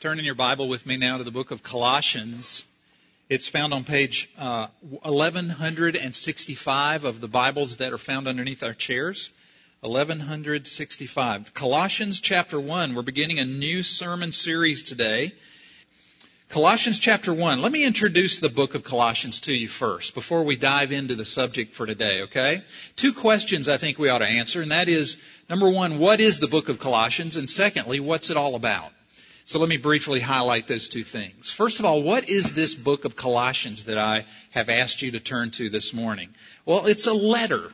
Turn in your Bible with me now to the book of Colossians. It's found on page uh, 1165 of the Bibles that are found underneath our chairs. 1165. Colossians chapter 1. We're beginning a new sermon series today. Colossians chapter 1. Let me introduce the book of Colossians to you first before we dive into the subject for today, okay? Two questions I think we ought to answer, and that is, number one, what is the book of Colossians? And secondly, what's it all about? So let me briefly highlight those two things. First of all, what is this book of Colossians that I have asked you to turn to this morning? Well, it's a letter.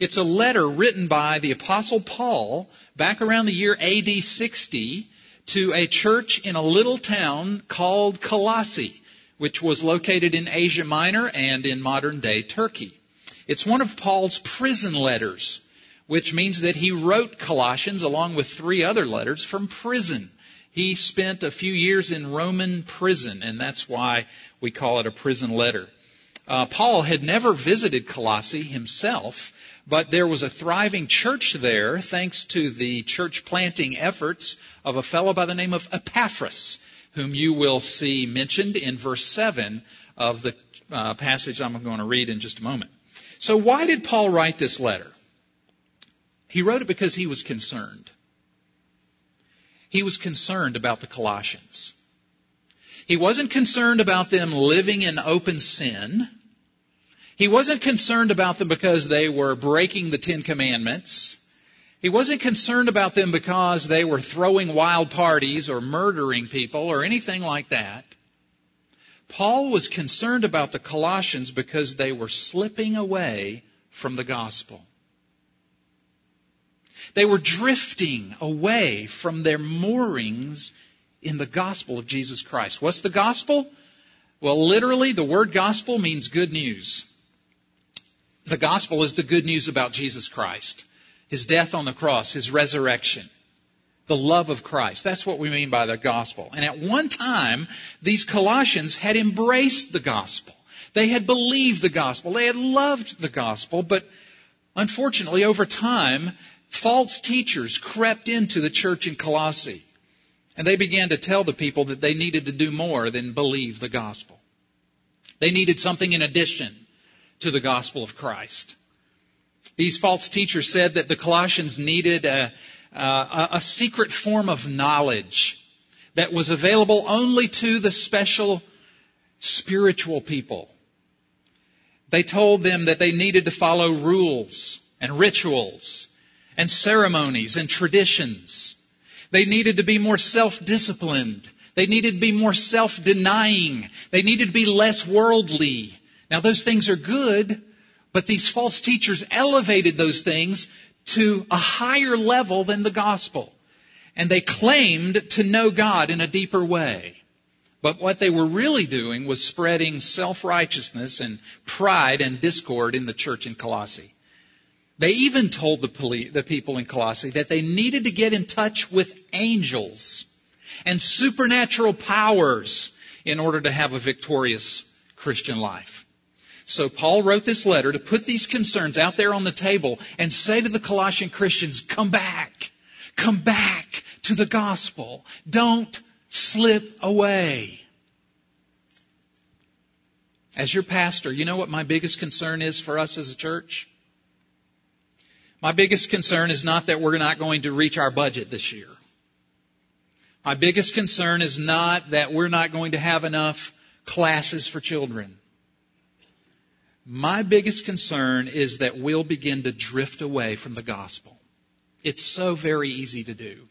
It's a letter written by the apostle Paul back around the year AD 60 to a church in a little town called Colossae, which was located in Asia Minor and in modern day Turkey. It's one of Paul's prison letters, which means that he wrote Colossians along with three other letters from prison. He spent a few years in Roman prison, and that's why we call it a prison letter. Uh, Paul had never visited Colossae himself, but there was a thriving church there thanks to the church planting efforts of a fellow by the name of Epaphras, whom you will see mentioned in verse 7 of the uh, passage I'm going to read in just a moment. So why did Paul write this letter? He wrote it because he was concerned. He was concerned about the Colossians. He wasn't concerned about them living in open sin. He wasn't concerned about them because they were breaking the Ten Commandments. He wasn't concerned about them because they were throwing wild parties or murdering people or anything like that. Paul was concerned about the Colossians because they were slipping away from the gospel. They were drifting away from their moorings in the gospel of Jesus Christ. What's the gospel? Well, literally, the word gospel means good news. The gospel is the good news about Jesus Christ, His death on the cross, His resurrection, the love of Christ. That's what we mean by the gospel. And at one time, these Colossians had embraced the gospel. They had believed the gospel. They had loved the gospel, but unfortunately, over time, false teachers crept into the church in Colossae. And they began to tell the people that they needed to do more than believe the gospel. They needed something in addition to the gospel of Christ. These false teachers said that the Colossians needed a, a, a secret form of knowledge that was available only to the special spiritual people. They told them that they needed to follow rules and rituals and ceremonies and traditions. They needed to be more self-disciplined. They needed to be more self-denying. They needed to be less worldly. Now those things are good, but these false teachers elevated those things to a higher level than the gospel. And they claimed to know God in a deeper way. But what they were really doing was spreading self-righteousness and pride and discord in the church in Colossae. They even told the, the people in Colossae that they needed to get in touch with angels and supernatural powers in order to have a victorious Christian life. So Paul wrote this letter to put these concerns out there on the table and say to the Colossian Christians, come back, come back to the gospel. Don't slip away. As your pastor, you know what my biggest concern is for us as a church? My biggest concern is not that we're not going to reach our budget this year. My biggest concern is not that we're not going to have enough classes for children. My biggest concern is that we'll begin to drift away from the gospel. It's so very easy to do.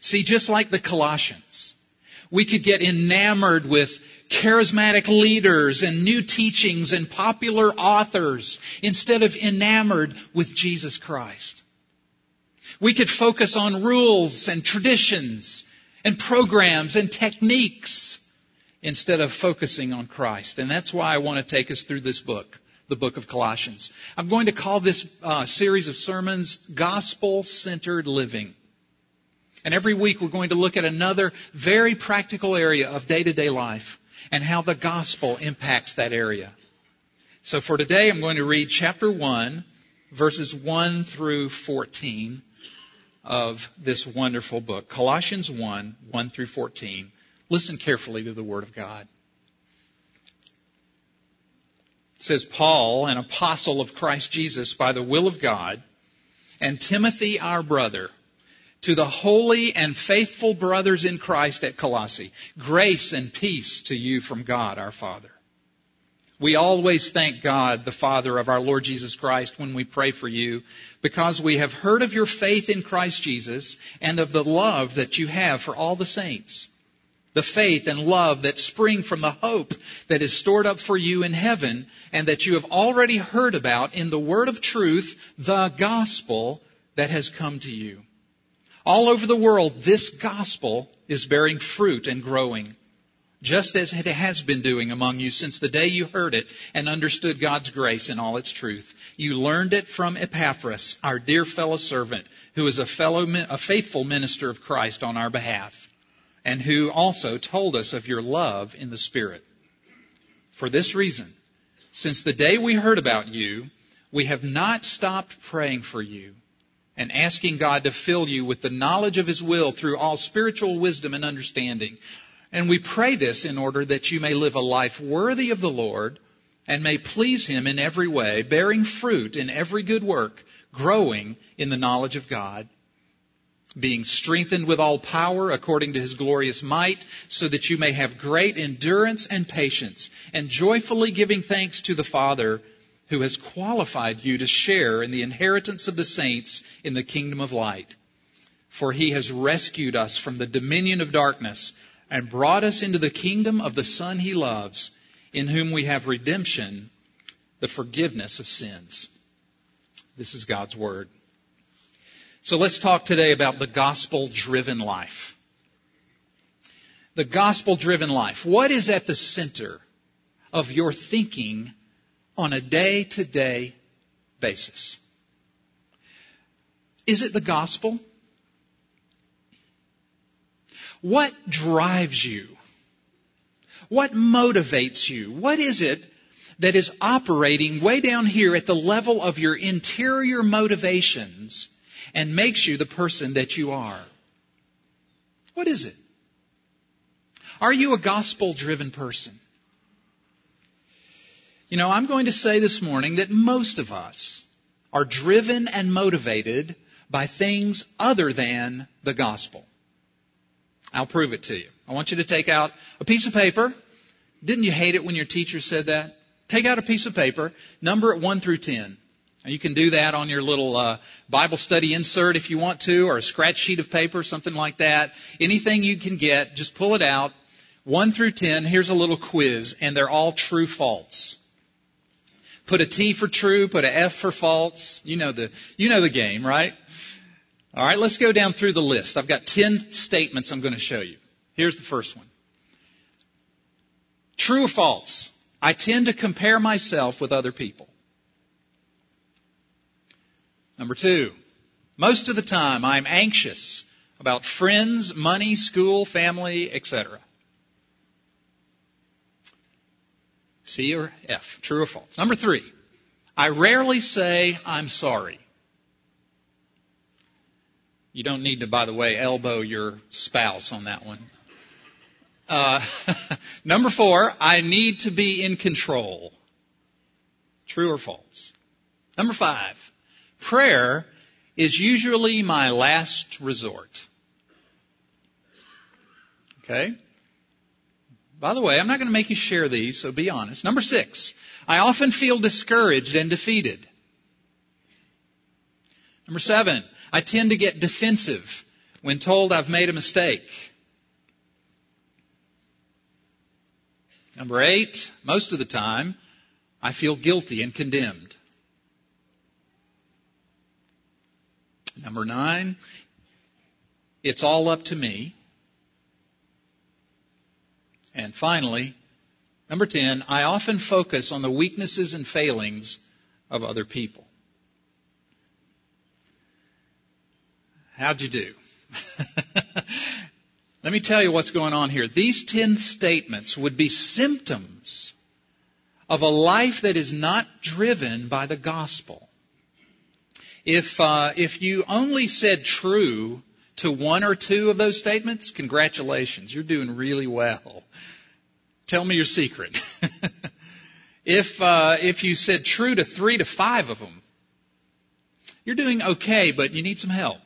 See, just like the Colossians, we could get enamored with charismatic leaders and new teachings and popular authors instead of enamored with Jesus Christ. We could focus on rules and traditions and programs and techniques instead of focusing on Christ. And that's why I want to take us through this book, the book of Colossians. I'm going to call this uh, series of sermons Gospel Centered Living. And every week we're going to look at another very practical area of day to day life and how the gospel impacts that area. So for today, I'm going to read chapter 1, verses 1 through 14 of this wonderful book. Colossians 1, 1 through 14. Listen carefully to the Word of God. It says, Paul, an apostle of Christ Jesus by the will of God, and Timothy, our brother, to the holy and faithful brothers in Christ at Colossae, grace and peace to you from God our Father. We always thank God, the Father of our Lord Jesus Christ, when we pray for you, because we have heard of your faith in Christ Jesus and of the love that you have for all the saints. The faith and love that spring from the hope that is stored up for you in heaven and that you have already heard about in the word of truth, the gospel that has come to you. All over the world, this gospel is bearing fruit and growing just as it has been doing among you since the day you heard it and understood God's grace in all its truth. You learned it from Epaphras, our dear fellow servant, who is a fellow, a faithful minister of Christ on our behalf, and who also told us of your love in the Spirit. For this reason, since the day we heard about you, we have not stopped praying for you and asking God to fill you with the knowledge of His will through all spiritual wisdom and understanding. And we pray this in order that you may live a life worthy of the Lord and may please Him in every way, bearing fruit in every good work, growing in the knowledge of God, being strengthened with all power according to His glorious might, so that you may have great endurance and patience, and joyfully giving thanks to the Father who has qualified you to share in the inheritance of the saints in the kingdom of light. For He has rescued us from the dominion of darkness and brought us into the kingdom of the Son he loves, in whom we have redemption, the forgiveness of sins. This is God's Word. So let's talk today about the gospel driven life. The gospel driven life. What is at the center of your thinking on a day to day basis? Is it the gospel? What drives you? What motivates you? What is it that is operating way down here at the level of your interior motivations and makes you the person that you are? What is it? Are you a gospel driven person? You know, I'm going to say this morning that most of us are driven and motivated by things other than the gospel. I'll prove it to you. I want you to take out a piece of paper. Didn't you hate it when your teacher said that? Take out a piece of paper, number it 1 through 10. And you can do that on your little uh, Bible study insert if you want to, or a scratch sheet of paper, something like that. Anything you can get, just pull it out. 1 through 10, here's a little quiz, and they're all true false. Put a T for true, put a F for false. You know the, you know the game, right? All right, let's go down through the list. I've got 10 statements I'm going to show you. Here's the first one. True or false? I tend to compare myself with other people. Number two, most of the time I'm anxious about friends, money, school, family, etc. C or F, true or false. Number three, I rarely say I'm sorry. You don't need to, by the way, elbow your spouse on that one. Uh, number four, I need to be in control. True or false? Number five, prayer is usually my last resort. Okay? By the way, I'm not going to make you share these, so be honest. Number six, I often feel discouraged and defeated. Number seven, I tend to get defensive when told I've made a mistake. Number eight, most of the time, I feel guilty and condemned. Number nine, it's all up to me. And finally, number 10, I often focus on the weaknesses and failings of other people. How'd you do? Let me tell you what's going on here. These 10 statements would be symptoms of a life that is not driven by the gospel. If, uh, if you only said true to one or two of those statements, congratulations. You're doing really well. Tell me your secret. if, uh, if you said true to three to five of them, you're doing okay, but you need some help.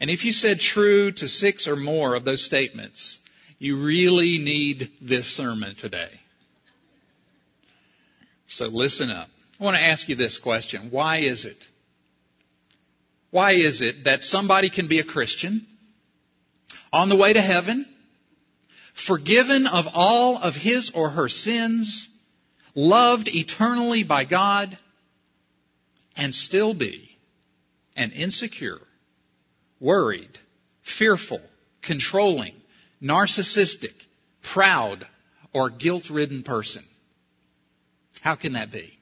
And if you said true to six or more of those statements, you really need this sermon today. So listen up. I want to ask you this question. Why is it? Why is it that somebody can be a Christian on the way to heaven, forgiven of all of his or her sins, loved eternally by God, and still be an insecure, worried, fearful, controlling, narcissistic, proud, or guilt ridden person? How can that be?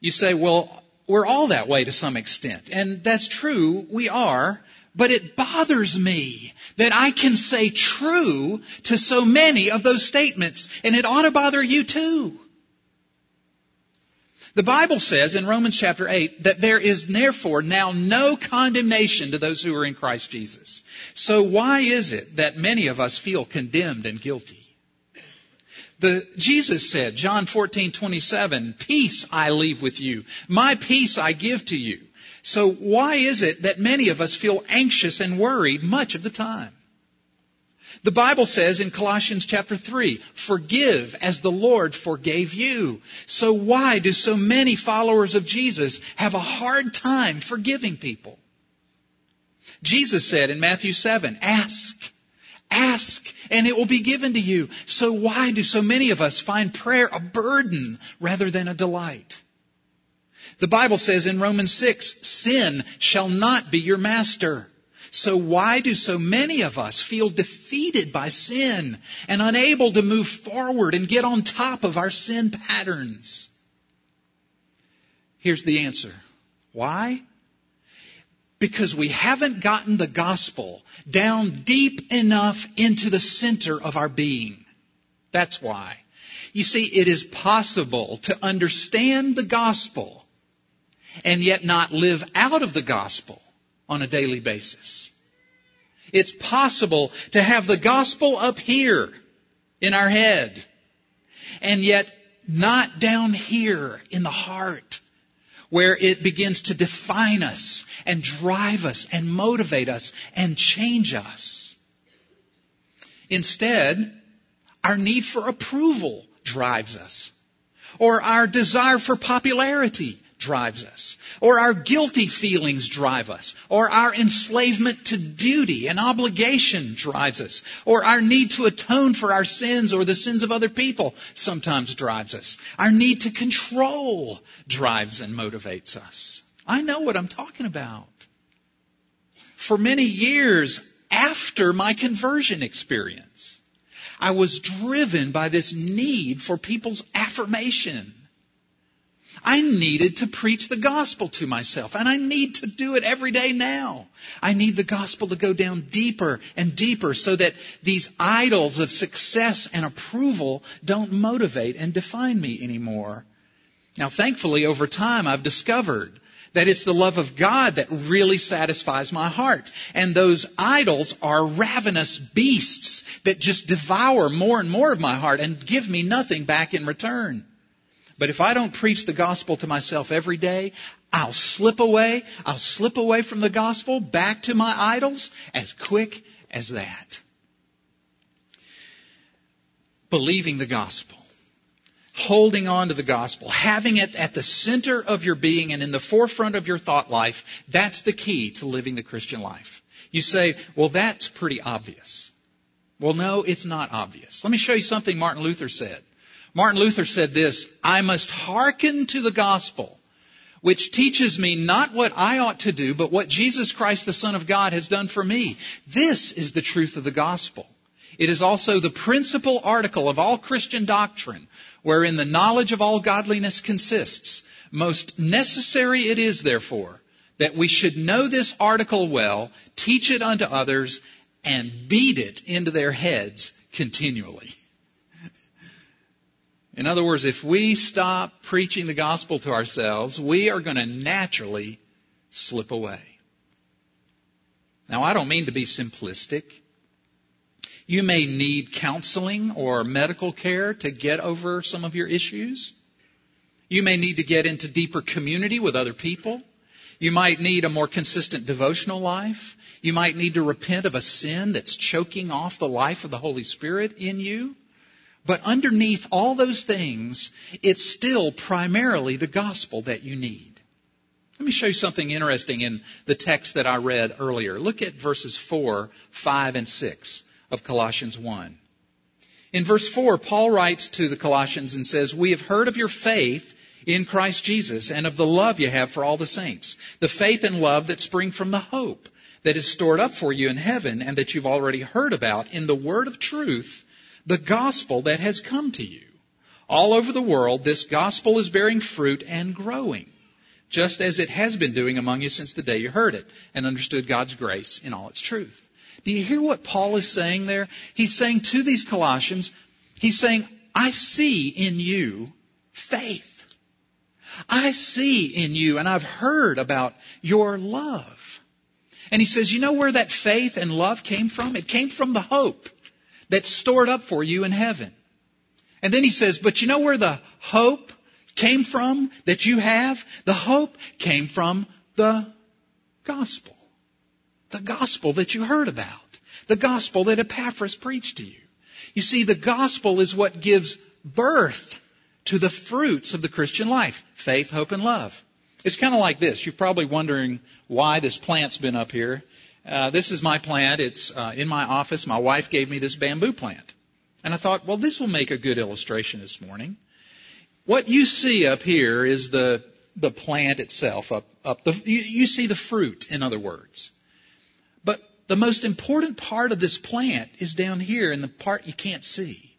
You say, well, we're all that way to some extent. And that's true, we are. But it bothers me that I can say true to so many of those statements, and it ought to bother you too. The Bible says in Romans chapter 8 that there is therefore now no condemnation to those who are in Christ Jesus. So why is it that many of us feel condemned and guilty? The, Jesus said, John 14, 27, peace I leave with you. My peace I give to you. So why is it that many of us feel anxious and worried much of the time? The Bible says in Colossians chapter 3, forgive as the Lord forgave you. So why do so many followers of Jesus have a hard time forgiving people? Jesus said in Matthew 7, ask, ask, and it will be given to you. So why do so many of us find prayer a burden rather than a delight? The Bible says in Romans 6, sin shall not be your master. So why do so many of us feel defeated by sin and unable to move forward and get on top of our sin patterns? Here's the answer. Why? Because we haven't gotten the gospel down deep enough into the center of our being. That's why. You see, it is possible to understand the gospel and yet not live out of the gospel on a daily basis. It's possible to have the gospel up here in our head and yet not down here in the heart where it begins to define us and drive us and motivate us and change us. Instead, our need for approval drives us or our desire for popularity drives us, or our guilty feelings drive us, or our enslavement to duty and obligation drives us, or our need to atone for our sins or the sins of other people sometimes drives us. Our need to control drives and motivates us. I know what I'm talking about. For many years after my conversion experience, I was driven by this need for people's affirmation I needed to preach the gospel to myself, and I need to do it every day now. I need the gospel to go down deeper and deeper so that these idols of success and approval don't motivate and define me anymore. Now, thankfully, over time, I've discovered that it's the love of God that really satisfies my heart. And those idols are ravenous beasts that just devour more and more of my heart and give me nothing back in return. But if I don't preach the gospel to myself every day, I'll slip away. I'll slip away from the gospel back to my idols as quick as that. Believing the gospel. Holding on to the gospel, having it at the center of your being and in the forefront of your thought life, that's the key to living the Christian life. You say, well, that's pretty obvious. Well, no, it's not obvious. Let me show you something Martin Luther said. Martin Luther said this, I must hearken to the gospel, which teaches me not what I ought to do, but what Jesus Christ, the Son of God, has done for me. This is the truth of the gospel. It is also the principal article of all Christian doctrine, wherein the knowledge of all godliness consists. Most necessary it is, therefore, that we should know this article well, teach it unto others, and beat it into their heads continually. In other words, if we stop preaching the gospel to ourselves, we are going to naturally slip away. Now, I don't mean to be simplistic. You may need counseling or medical care to get over some of your issues. You may need to get into deeper community with other people. You might need a more consistent devotional life. You might need to repent of a sin that's choking off the life of the Holy Spirit in you. But underneath all those things, it's still primarily the gospel that you need. Let me show you something interesting in the text that I read earlier. Look at verses 4, 5, and 6 of Colossians 1. In verse 4, Paul writes to the Colossians and says, We have heard of your faith in Christ Jesus and of the love you have for all the saints. The faith and love that spring from the hope that is stored up for you in heaven and that you've already heard about in the word of truth, the gospel that has come to you. All over the world, this gospel is bearing fruit and growing, just as it has been doing among you since the day you heard it and understood God's grace in all its truth. Do you hear what Paul is saying there? He's saying to these Colossians, he's saying, I see in you faith. I see in you and I've heard about your love. And he says, you know where that faith and love came from? It came from the hope that's stored up for you in heaven. And then he says, but you know where the hope came from that you have? The hope came from the gospel. The gospel that you heard about. The gospel that Epaphras preached to you. You see, the gospel is what gives birth to the fruits of the Christian life faith, hope, and love. It's kind of like this. You're probably wondering why this plant's been up here. Uh, this is my plant. It's uh, in my office. My wife gave me this bamboo plant. And I thought, well, this will make a good illustration this morning. What you see up here is the, the plant itself up, up the, you, you see the fruit, in other words. But the most important part of this plant is down here in the part you can't see.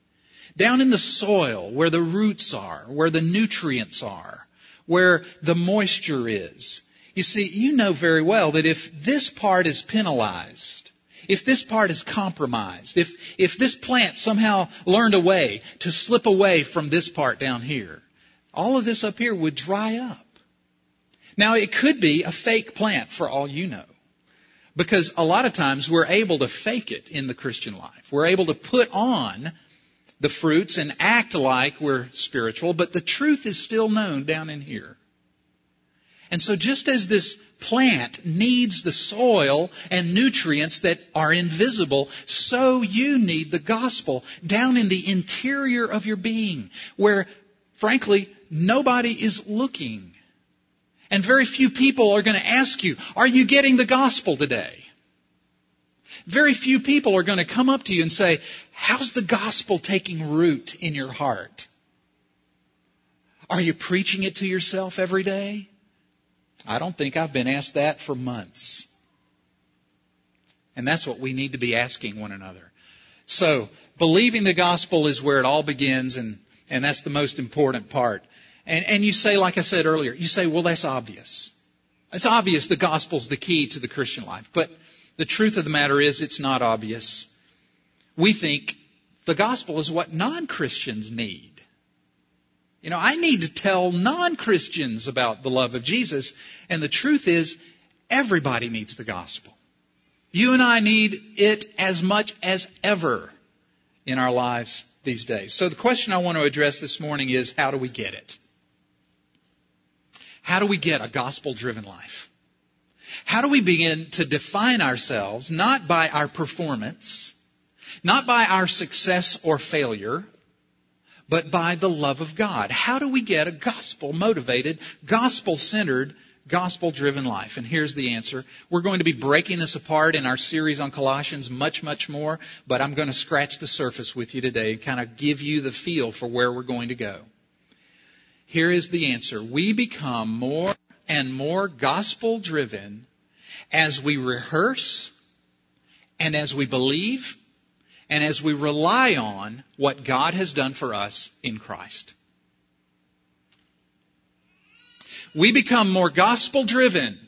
Down in the soil where the roots are, where the nutrients are, where the moisture is. You see, you know very well that if this part is penalized, if this part is compromised, if, if this plant somehow learned a way to slip away from this part down here, all of this up here would dry up. Now it could be a fake plant for all you know. Because a lot of times we're able to fake it in the Christian life. We're able to put on the fruits and act like we're spiritual, but the truth is still known down in here. And so just as this plant needs the soil and nutrients that are invisible, so you need the gospel down in the interior of your being, where frankly, nobody is looking. And very few people are going to ask you, are you getting the gospel today? Very few people are going to come up to you and say, how's the gospel taking root in your heart? Are you preaching it to yourself every day? I don't think I've been asked that for months. And that's what we need to be asking one another. So, believing the gospel is where it all begins and, and that's the most important part. And, and you say, like I said earlier, you say, well, that's obvious. It's obvious the gospel's the key to the Christian life. But the truth of the matter is it's not obvious. We think the gospel is what non-Christians need. You know, I need to tell non-Christians about the love of Jesus, and the truth is everybody needs the gospel. You and I need it as much as ever in our lives these days. So the question I want to address this morning is how do we get it? How do we get a gospel driven life? How do we begin to define ourselves not by our performance, not by our success or failure, but by the love of God? How do we get a gospel motivated, gospel centered, gospel driven life? And here's the answer. We're going to be breaking this apart in our series on Colossians much, much more, but I'm going to scratch the surface with you today and kind of give you the feel for where we're going to go. Here is the answer. We become more and more gospel driven as we rehearse and as we believe and as we rely on what God has done for us in Christ. We become more gospel driven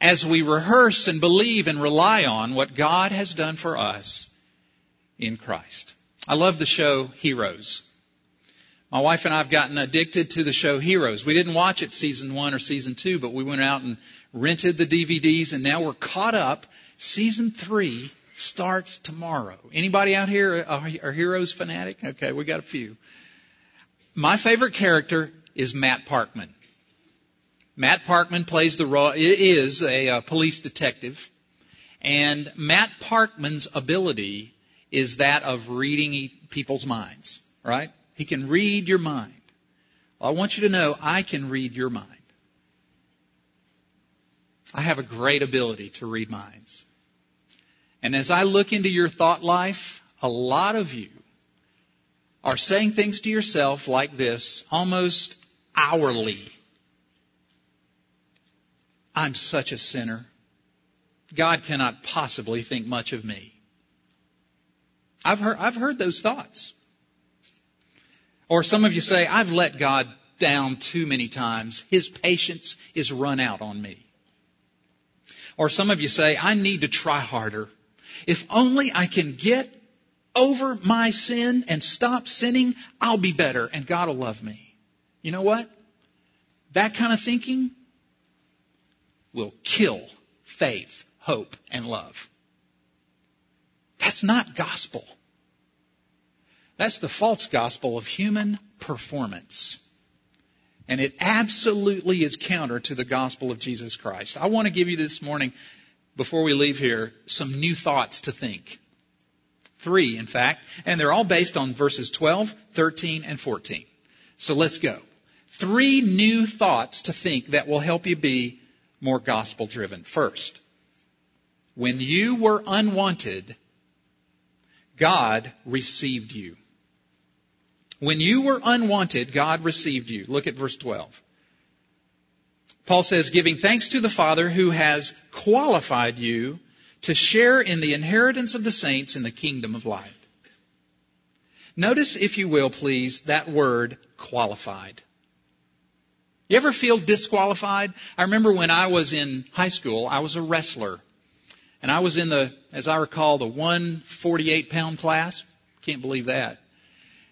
as we rehearse and believe and rely on what God has done for us in Christ. I love the show Heroes. My wife and I have gotten addicted to the show Heroes. We didn't watch it season one or season two, but we went out and rented the DVDs and now we're caught up. Season three starts tomorrow. Anybody out here are Heroes fanatic? Okay, we got a few. My favorite character is Matt Parkman. Matt Parkman plays the role, is a, a police detective. And Matt Parkman's ability is that of reading people's minds, right? He can read your mind. Well, I want you to know I can read your mind. I have a great ability to read minds. And as I look into your thought life, a lot of you are saying things to yourself like this almost hourly. I'm such a sinner. God cannot possibly think much of me. I've heard, I've heard those thoughts. Or some of you say, I've let God down too many times. His patience is run out on me. Or some of you say, I need to try harder. If only I can get over my sin and stop sinning, I'll be better and God will love me. You know what? That kind of thinking will kill faith, hope, and love. That's not gospel. That's the false gospel of human performance. And it absolutely is counter to the gospel of Jesus Christ. I want to give you this morning, before we leave here, some new thoughts to think. Three, in fact, and they're all based on verses 12, 13, and 14. So let's go. Three new thoughts to think that will help you be more gospel driven. First, when you were unwanted, God received you. When you were unwanted, God received you. Look at verse 12. Paul says, giving thanks to the Father who has qualified you to share in the inheritance of the saints in the kingdom of light. Notice, if you will, please, that word qualified. You ever feel disqualified? I remember when I was in high school, I was a wrestler. And I was in the, as I recall, the 148 pound class. Can't believe that.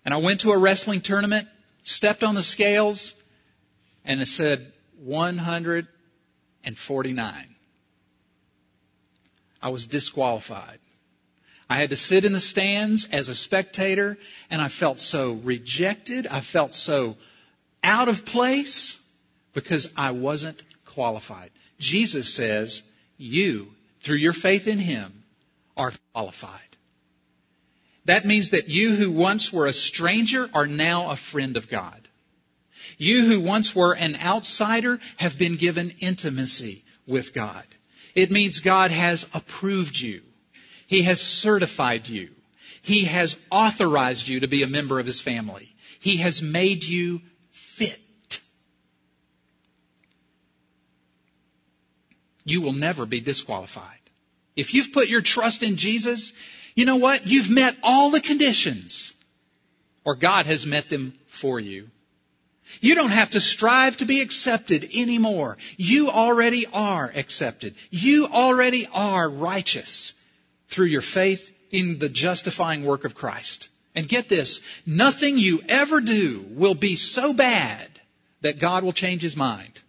And I went to a wrestling tournament, stepped on the scales, and it said 149. I was disqualified. I had to sit in the stands as a spectator, and I felt so rejected. I felt so out of place because I wasn't qualified. Jesus says, You, through your faith in Him, are qualified. That means that you who once were a stranger are now a friend of God. You who once were an outsider have been given intimacy with God. It means God has approved you. He has certified you. He has authorized you to be a member of His family. He has made you fit. You will never be disqualified. If you've put your trust in Jesus, you know what? You've met all the conditions. Or God has met them for you. You don't have to strive to be accepted anymore. You already are accepted. You already are righteous through your faith in the justifying work of Christ. And get this, nothing you ever do will be so bad that God will change his mind.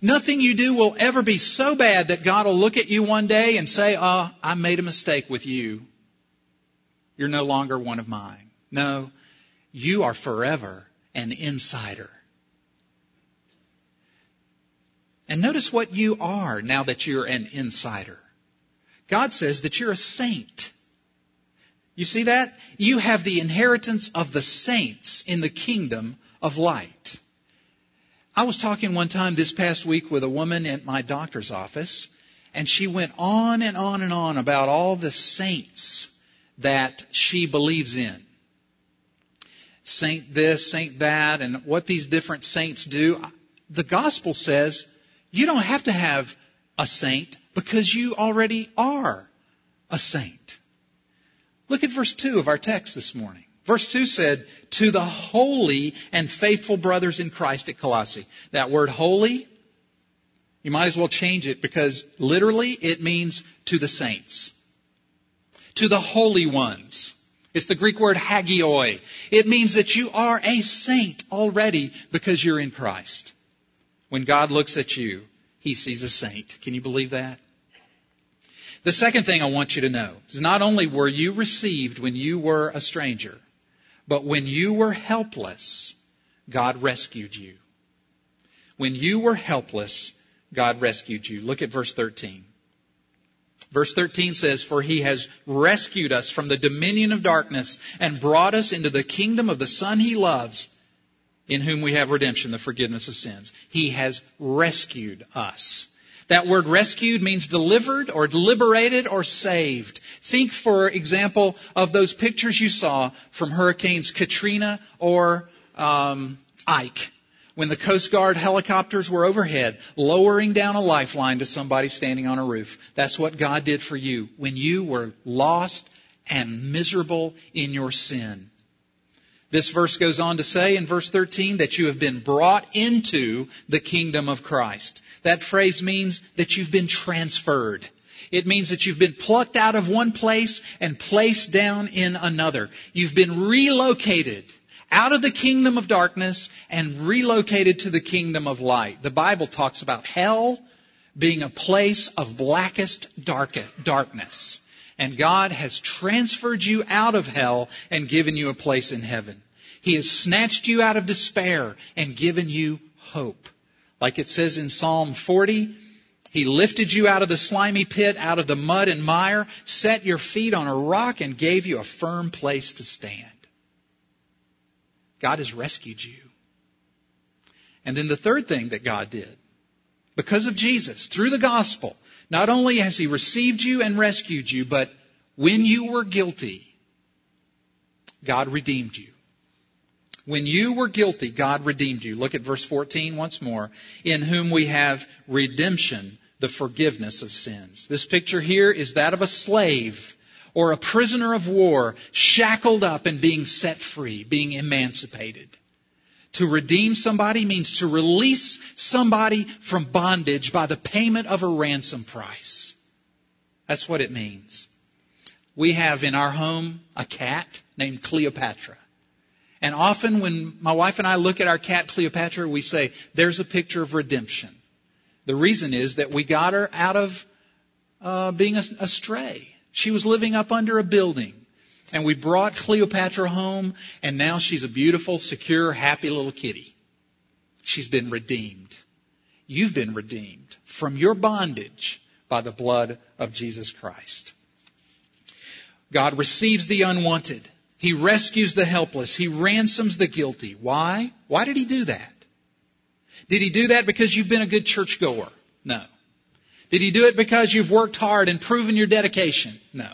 Nothing you do will ever be so bad that God will look at you one day and say, oh, I made a mistake with you. You're no longer one of mine. No, you are forever an insider. And notice what you are now that you're an insider. God says that you're a saint. You see that? You have the inheritance of the saints in the kingdom of light. I was talking one time this past week with a woman at my doctor's office, and she went on and on and on about all the saints that she believes in. Saint this, saint that, and what these different saints do. The gospel says you don't have to have a saint because you already are a saint. Look at verse 2 of our text this morning. Verse 2 said, to the holy and faithful brothers in Christ at Colossae. That word holy, you might as well change it because literally it means to the saints. To the holy ones. It's the Greek word hagioi. It means that you are a saint already because you're in Christ. When God looks at you, He sees a saint. Can you believe that? The second thing I want you to know is not only were you received when you were a stranger, but when you were helpless, God rescued you. When you were helpless, God rescued you. Look at verse 13. Verse 13 says, For he has rescued us from the dominion of darkness and brought us into the kingdom of the Son he loves, in whom we have redemption, the forgiveness of sins. He has rescued us. That word rescued means delivered or liberated or saved. Think, for example, of those pictures you saw from hurricanes Katrina or um, Ike when the Coast Guard helicopters were overhead, lowering down a lifeline to somebody standing on a roof. That's what God did for you when you were lost and miserable in your sin. This verse goes on to say in verse 13 that you have been brought into the kingdom of Christ. That phrase means that you've been transferred. It means that you've been plucked out of one place and placed down in another. You've been relocated out of the kingdom of darkness and relocated to the kingdom of light. The Bible talks about hell being a place of blackest darkness. And God has transferred you out of hell and given you a place in heaven. He has snatched you out of despair and given you hope. Like it says in Psalm 40, He lifted you out of the slimy pit, out of the mud and mire, set your feet on a rock, and gave you a firm place to stand. God has rescued you. And then the third thing that God did, because of Jesus, through the gospel, not only has He received you and rescued you, but when you were guilty, God redeemed you. When you were guilty, God redeemed you. Look at verse 14 once more. In whom we have redemption, the forgiveness of sins. This picture here is that of a slave or a prisoner of war shackled up and being set free, being emancipated. To redeem somebody means to release somebody from bondage by the payment of a ransom price. That's what it means. We have in our home a cat named Cleopatra. And often when my wife and I look at our cat Cleopatra, we say, there's a picture of redemption. The reason is that we got her out of uh, being a astray. She was living up under a building. And we brought Cleopatra home, and now she's a beautiful, secure, happy little kitty. She's been redeemed. You've been redeemed from your bondage by the blood of Jesus Christ. God receives the unwanted. He rescues the helpless. He ransoms the guilty. Why? Why did he do that? Did he do that because you've been a good churchgoer? No. Did he do it because you've worked hard and proven your dedication? No.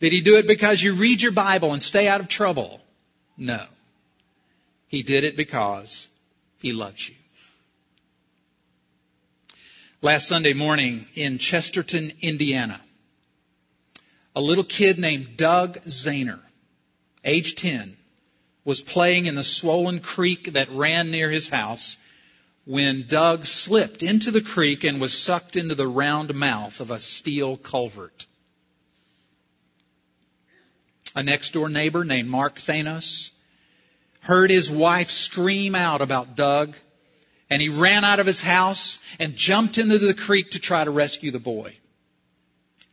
Did he do it because you read your Bible and stay out of trouble? No. He did it because he loves you. Last Sunday morning in Chesterton, Indiana, a little kid named Doug Zahner, age 10, was playing in the swollen creek that ran near his house when Doug slipped into the creek and was sucked into the round mouth of a steel culvert. A next door neighbor named Mark Thanos heard his wife scream out about Doug and he ran out of his house and jumped into the creek to try to rescue the boy.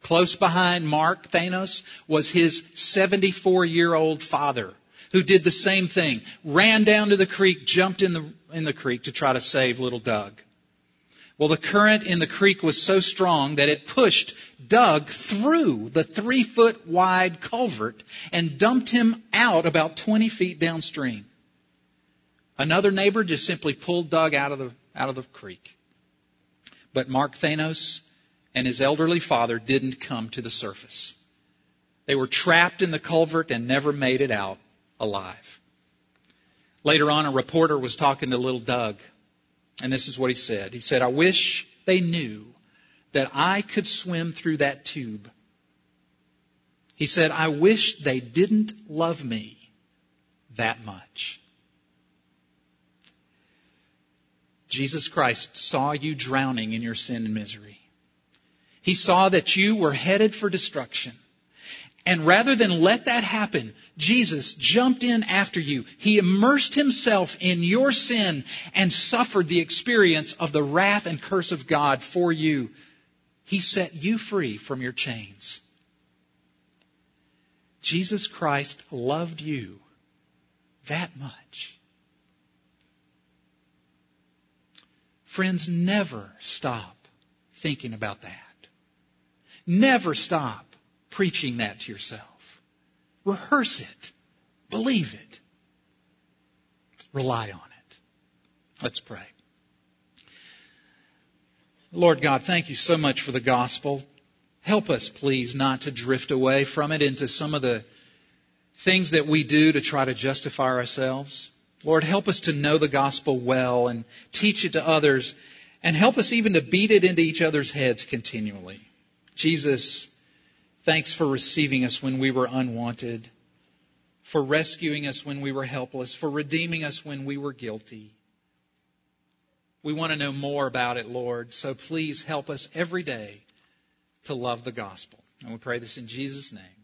Close behind Mark Thanos was his 74 year old father who did the same thing, ran down to the creek, jumped in the, in the creek to try to save little Doug. Well, the current in the creek was so strong that it pushed Doug through the three foot wide culvert and dumped him out about 20 feet downstream. Another neighbor just simply pulled Doug out of the, out of the creek. But Mark Thanos and his elderly father didn't come to the surface. They were trapped in the culvert and never made it out alive. Later on, a reporter was talking to little Doug, and this is what he said. He said, I wish they knew that I could swim through that tube. He said, I wish they didn't love me that much. Jesus Christ saw you drowning in your sin and misery. He saw that you were headed for destruction. And rather than let that happen, Jesus jumped in after you. He immersed himself in your sin and suffered the experience of the wrath and curse of God for you. He set you free from your chains. Jesus Christ loved you that much. Friends, never stop thinking about that. Never stop preaching that to yourself. Rehearse it. Believe it. Rely on it. Let's pray. Lord God, thank you so much for the gospel. Help us, please, not to drift away from it into some of the things that we do to try to justify ourselves. Lord, help us to know the gospel well and teach it to others and help us even to beat it into each other's heads continually. Jesus, thanks for receiving us when we were unwanted, for rescuing us when we were helpless, for redeeming us when we were guilty. We want to know more about it, Lord, so please help us every day to love the gospel. And we pray this in Jesus' name.